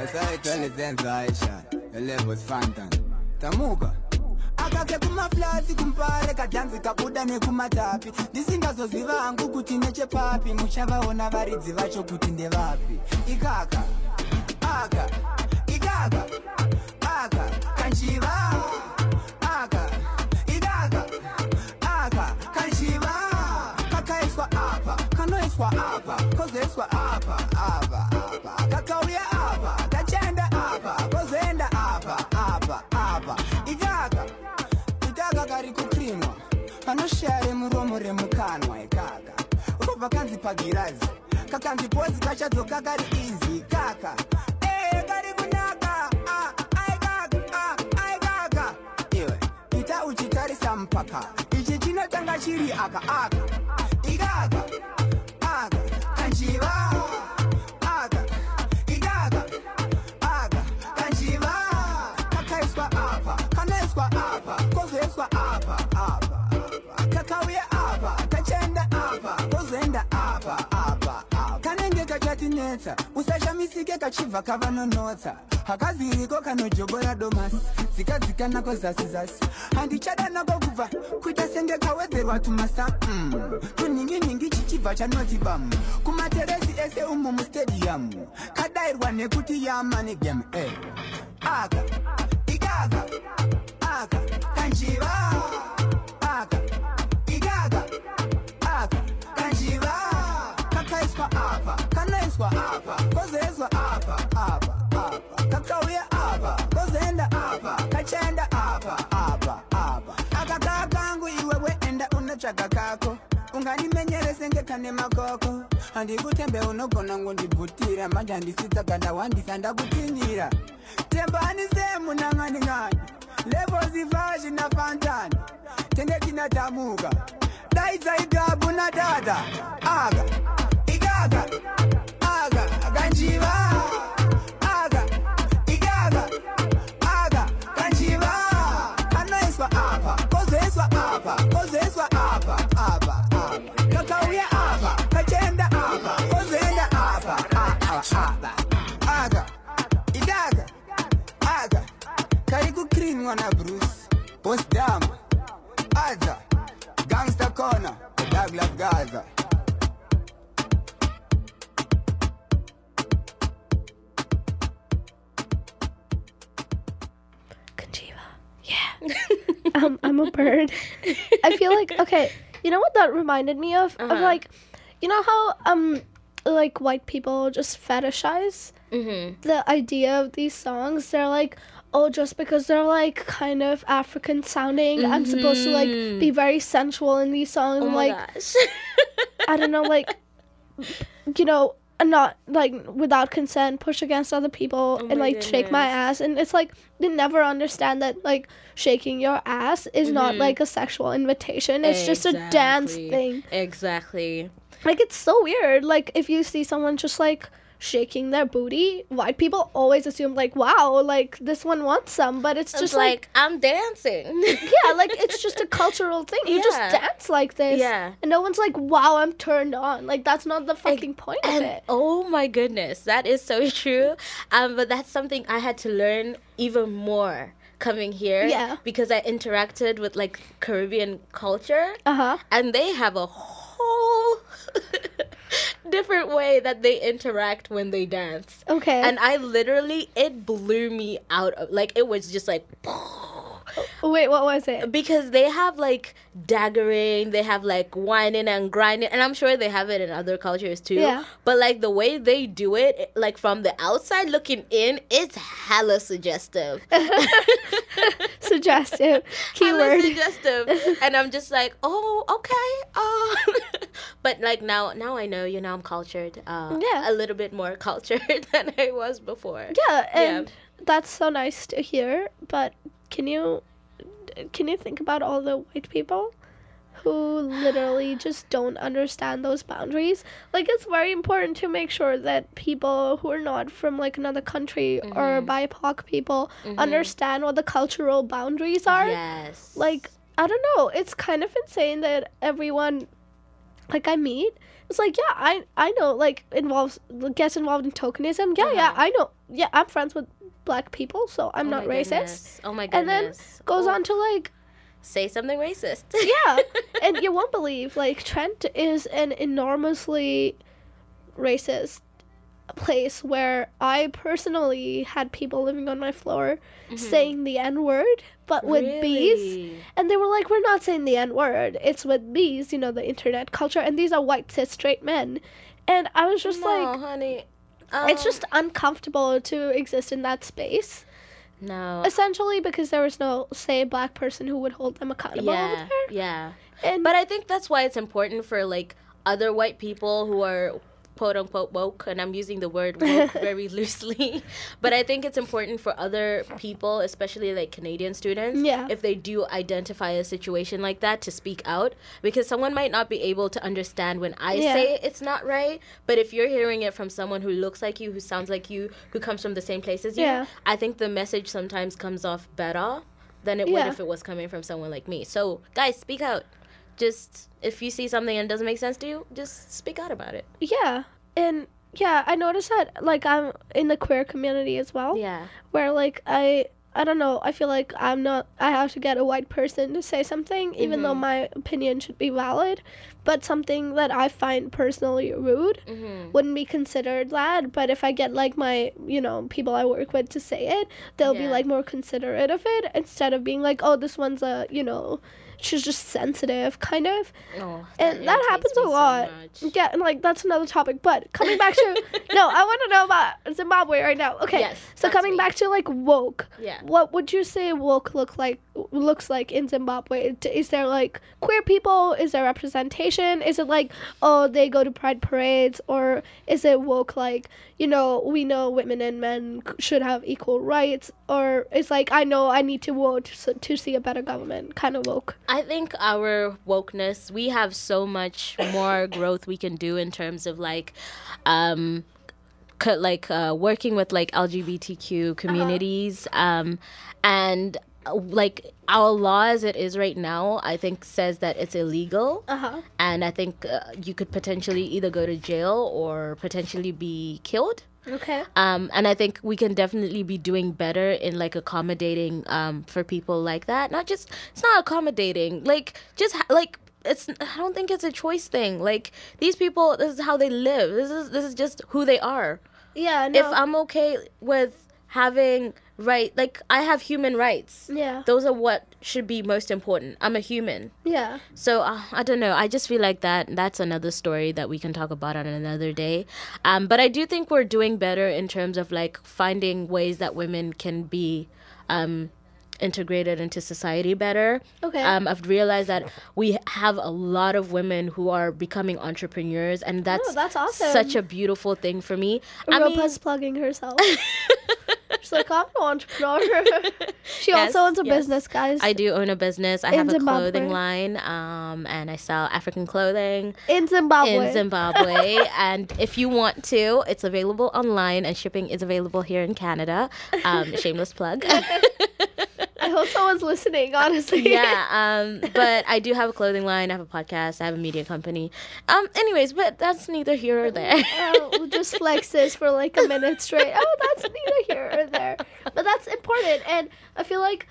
Asayithwele zenza Aisha, the levels Fantan. Tamuka, kake kumaflati kumpare kadhanzi kabuda nekumatapi ndisingazoziva hangu kuti nechepapi muchavaona varidzi vacho kuti ndevapi. Ikaka aka ikaka aka aka ikaka aka kakaiswa apa kanoiswa apa kozoiswa apa robva kanzi pagirazi. Kakanzi pozi kachadzoka kari izi kaka. Eh, kari kunaka. Ah, ai kaka. Ah, ai kaka. Iwe ita uchitarisa mpaka ichi chinotanga chiri aka aka ikaka. Aka. Kanjiva kachatinetsa usashamisike kachibva kavanonotsa hakaziriko kanojobora domasi dzikadzika nako zasi-zasi handichada nako kubva kuita senge kawedzerwa tumasa mm. tunhinginingi chichibva chanoti bamu kumateresi ese umo mustadiyamu kadayirwa nekuti yama negame eh. aka ikaka aka kanjiva kozezwa apa kozezwa apa apa apa kakauya apa kozenda apa kachenda apa apa apa akakaa kangu iwe weenda unatsvaga kako ungandimenyerese ngekane makoko. Handikutembe unogona ngondibvutira manje handisitsa kana wandisa ndakutinira tembanise munang'anin'ani levozifashi na fantani. Tenge tinatamuka daidzaigabu na dada. Um, I'm a bird. I feel like okay. You know what that reminded me of? Of Uh-huh. like, you know how um, like white people just fetishize Mm-hmm. the idea of these songs. They're like, oh, just because they're like kind of African sounding, I'm supposed to like be very sensual in these songs. Oh like, gosh. <laughs> I don't know, like, you know, and not like without consent, push against other people and Oh my like shake my ass. And it's like they never understand that like shaking your ass is not Mm-hmm. like a sexual invitation. It's just a dance thing. Exactly. Like it's so weird. Like if you see someone just like shaking their booty, white people always assume like, wow, like this one wants some, but it's It's just like, like I'm dancing. <laughs> yeah, like it's just a cultural thing. You just dance like this. Yeah. And no one's like, wow, I'm turned on. Like that's not the fucking point of it. oh my goodness, that is so <laughs> true. Um, but that's something I had to learn even more coming here. Yeah. Because I interacted with like Caribbean culture, Uh huh. and they have a whole <laughs> different way that they interact when they dance. Okay. And I literally, it blew me out of like it was just like <laughs> Wait, what was it? because they have like daggering, they have like whining and grinding, and I'm sure they have it in other cultures too. Yeah. But like the way they do it, like from the outside looking in, it's hella suggestive. <laughs> Suggestive. <laughs> hella suggestive, <laughs> and I'm just like, oh, okay. Uh. but like now, now I know. You know, I'm cultured. Uh, Yeah. A little bit more cultured than I was before. Yeah, and that's so nice to hear. But can you can you think about all the white people who literally <sighs> just don't understand those boundaries? Like it's very important to make sure that people who are not from like another country or BIPOC people understand what the cultural boundaries are. Yes. Like I don't know, it's kind of insane that everyone like I meet it's like yeah I I know like involves gets involved in tokenism yeah yeah Uh-huh. I know yeah I'm friends with black people so I'm Oh not racist goodness. Oh my goodness. and then goes Oh. on to like say something racist. <laughs> yeah and <laughs> you won't believe like trent is an enormously racist place where i personally had people living on my floor mm-hmm. saying the n word but with bees and they were like we're not saying the n word it's with bees you know the internet culture and these are white cis straight men and i was just no, like honey. It's Um, just uncomfortable to exist in that space no. essentially because there was no say black person who would hold them accountable Yeah, there yeah. and But I think that's why it's important for like other white people who are quote unquote woke, and I'm using the word woke <laughs> very loosely. <laughs> But I think it's important for other people, especially like Canadian students, Yeah. if they do identify a situation like that, to speak out because someone might not be able to understand when I Yeah. say it's not right. But if you're hearing it from someone who looks like you, who sounds like you, who comes from the same place as you, Yeah. I think the message sometimes comes off better than it would if it was coming from someone like me. So, guys, speak out. Just if you see something and it doesn't make sense to you, just speak out about it. Yeah, and yeah, I noticed that like I'm in the queer community as well, Yeah. where like I I don't know, I feel like I'm not I have to get a white person to say something even though my opinion should be valid, but something that I find personally rude Mm-hmm. wouldn't be considered that, but if I get like my, you know, people I work with to say it, they'll be like more considerate of it instead of being like, "Oh, this one's a, you know, she's just sensitive," kind of Oh, and that happens a so lot. much. yeah, and like that's another topic. But coming back to <laughs> no, I want to know about Zimbabwe right now. Okay, Yes, so coming me. back to like woke. Yeah. What would you say woke look like? Looks like in Zimbabwe? Is there like queer people? Is there representation? Is it like oh they go to pride parades, or is it woke like you know we know women and men should have equal rights, or it's like I know I need to vote to see a better government kind of woke. I think our wokeness, we have so much more growth we can do in terms of like, um, like uh, working with like LGBTQ communities, um, and like our law as it is right now, I think says that it's illegal, Uh huh. and I think uh, you could potentially either go to jail or potentially be killed. Okay. Um, and I think we can definitely be doing better in like accommodating um, for people like that. Not just it's not accommodating, like just ha- like it's. I don't think it's a choice thing. Like these people, this is how they live. This is this is just who they are. Yeah. No. If I'm okay with having right, like I have human rights. yeah. Those are what should be most important. I'm a human. Yeah. So uh, I don't know. I just feel like that that's another story that we can talk about on another day. Um, but I do think we're doing better in terms of like finding ways that women can be um, integrated into society better. Okay. Um, I've realized that we have a lot of women who are becoming entrepreneurs, and that's, Oh, that's awesome. such a beautiful thing for me. I mean, Ropa's plugging herself. <laughs> She's like, I'm an entrepreneur. <laughs> she Yes, also owns a yes. business, guys. I do own a business. I In have a Zimbabwe. clothing line, um, and I sell African clothing. in Zimbabwe. in Zimbabwe. <laughs> and if you want to, it's available online and shipping is available here in Canada. Um, shameless plug. Hope someone's listening, honestly. yeah, <laughs> um, but I do have a clothing line. I have a podcast. I have a media company. Um, anyways, but that's neither here or there. <laughs> Oh, we'll just flex this for like a minute straight. Oh, that's neither here or there. But that's important. And I feel like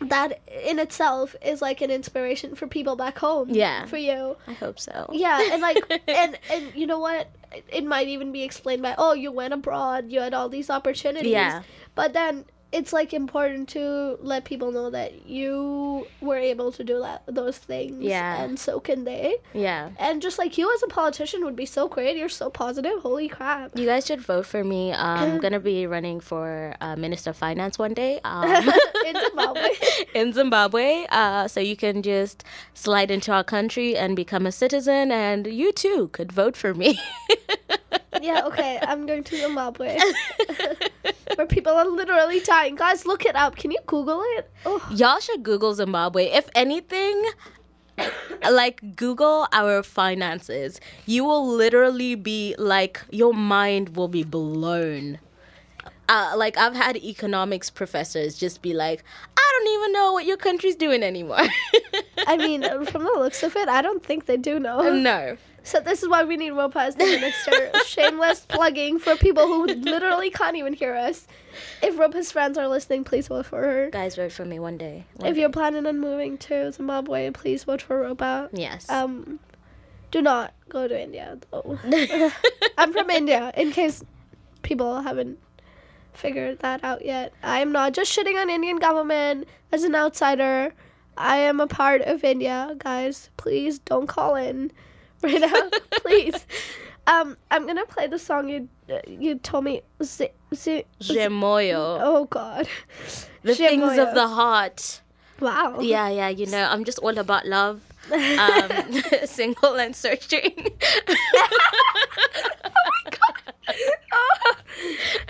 that in itself is like an inspiration for people back home. Yeah. For you. I hope so. Yeah, and like <laughs> and and you know what? It might even be explained by oh, you went abroad, you had all these opportunities. Yeah. But then it's like important to let people know that you were able to do that those things. Yeah. And so can they. Yeah. And just like you as a politician would be so great. You're so positive. Holy crap. You guys should vote for me. I'm <laughs> gonna be running for uh, Minister of Finance one day. <laughs> Um, In Zimbabwe. <laughs> in Zimbabwe. Uh, so you can just slide into our country and become a citizen, and you too could vote for me. Yeah, okay. I'm going to Zimbabwe. <laughs> Where people are literally dying. Guys, look it up. Can you Google it? Oh. Y'all should Google Zimbabwe. If anything, like Google our finances, you will literally be like, your mind will be blown. Uh, like I've had economics professors just be like, I don't even know what your country's doing anymore. I mean, <laughs> from the looks of it, I don't think they do know. no. So this is why we need Ropa as the minister. Shameless plugging for people who literally can't even hear us. If Ropa's friends are listening, please vote for her. Guys, vote for me one day. One If day. you're planning on moving to Zimbabwe, please vote for Ropa. Yes. Um, do not go to India though. <laughs> I'm from India, in case people haven't figured that out yet. I am not just shitting on Indian government as an outsider. I am a part of India, guys. Please don't call in right now, <laughs> please. Um, I'm gonna play the song you you told me. Z- z- Gemoyo. oh God, the things of the heart. wow. Yeah, yeah, you know, I'm just all about love. <laughs> Um, <laughs> single and searching. <laughs>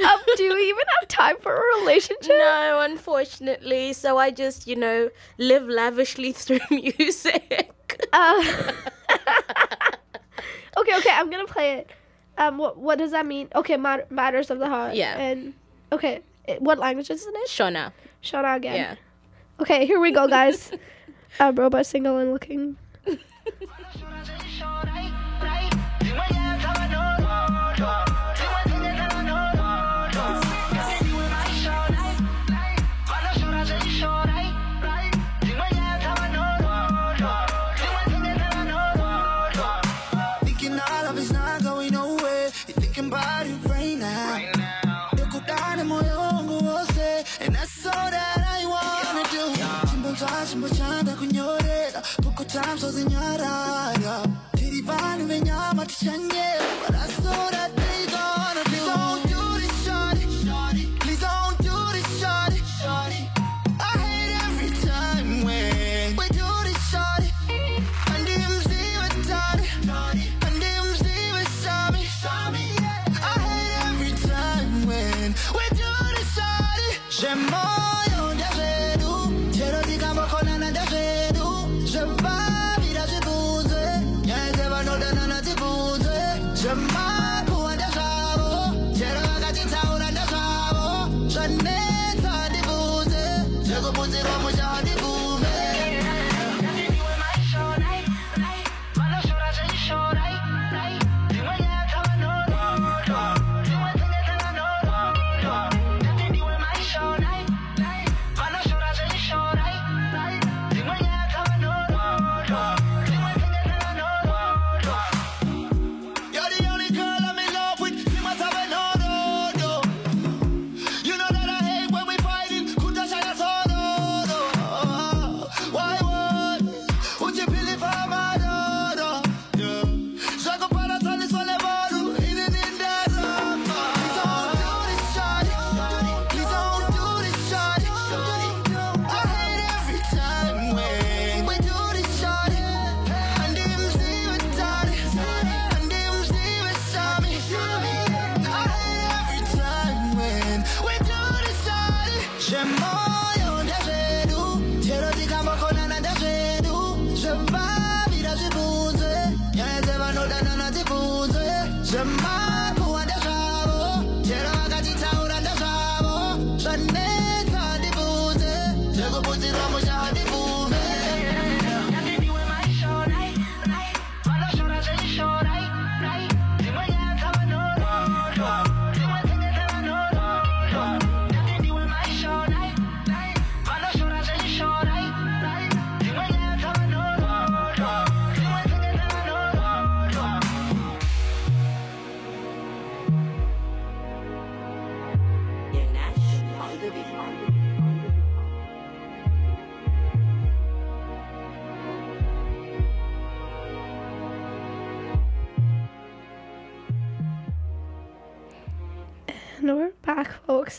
Um, do you even have time for a relationship? no, unfortunately. So I just, you know, live lavishly <laughs> through music. Uh, <laughs> okay, okay, I'm gonna play it. Um, what what does that mean? Okay, mat- matters of the heart. Yeah. And okay, it- what language is it? Shona. Shona again. Yeah. Okay, here we go, guys. uh, Ropa single and looking. Time so zinyarara. Tirivani venyama tichanye, but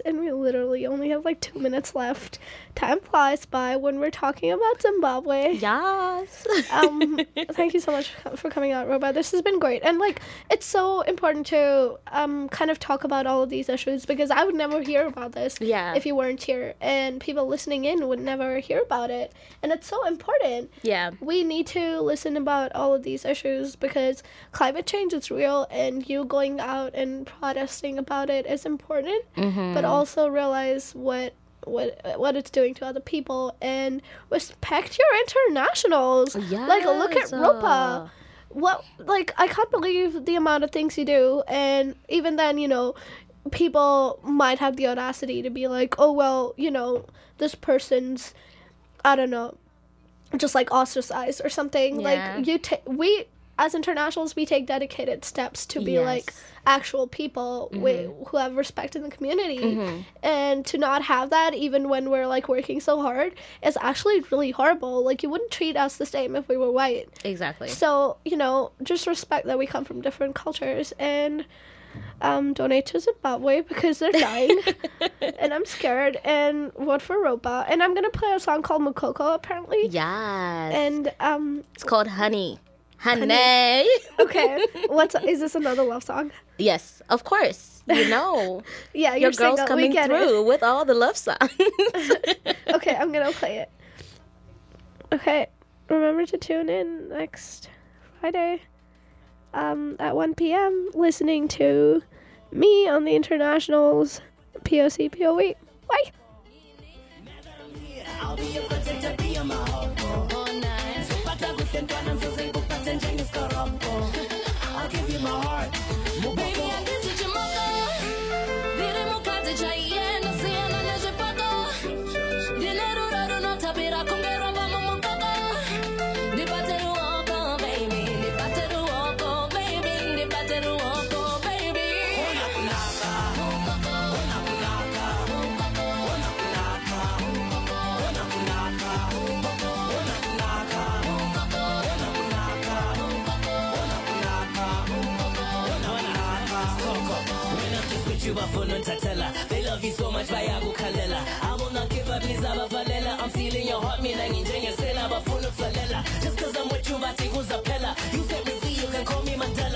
and we literally only have like two minutes left. Time flies by when we're talking about Zimbabwe. Yes. um, <laughs> thank you so much for coming out, Ropa. This has been great, and like it's so important to um kind of talk about all of these issues because I would never hear about this Yeah. if you weren't here, and people listening in would never hear about it, and it's so important. yeah. We need to listen about all of these issues because climate change is real, and you going out and protesting about it is important. But also realize what what what it's doing to other people and respect your internationals. Like look at Yes, Ropa. uh. What like I can't believe the amount of things you do and even then, you know, people might have the audacity to be like, "Oh well, you know, this person's I don't know, just like ostracized or something." Yeah. Like you take we as internationals we take dedicated steps to be like actual people wi- who have respect in the community. Mm-hmm. and to not have that even when we're like working so hard is actually really horrible. Like you wouldn't treat us the same if we were white. Exactly. so you know just respect that we come from different cultures and um, donate to zimbabwe because they're dying. <laughs> And i'm scared. And vote for ropa. And i'm gonna play a song called mukoko apparently. Yes. and um it's called Honey. Honey. <laughs> okay <laughs> what's is this another love song yes, of course. You know. <laughs> yeah Your you're girl's single. coming we get through it with all the love songs. okay, I'm gonna play it. Okay, remember to tune in next Friday um, at 1 p.m. listening to me on the Internationals POC POV. Bye. I'll give you my heart. Tattella. They love you so much, bayakukhalela I will not give up, ngizabavalela I'm feeling your heart, mina nginjengesela bafuna ukuzalela Just cause I'm with you, bathi kuzaphela You said me see, you can call me Mandela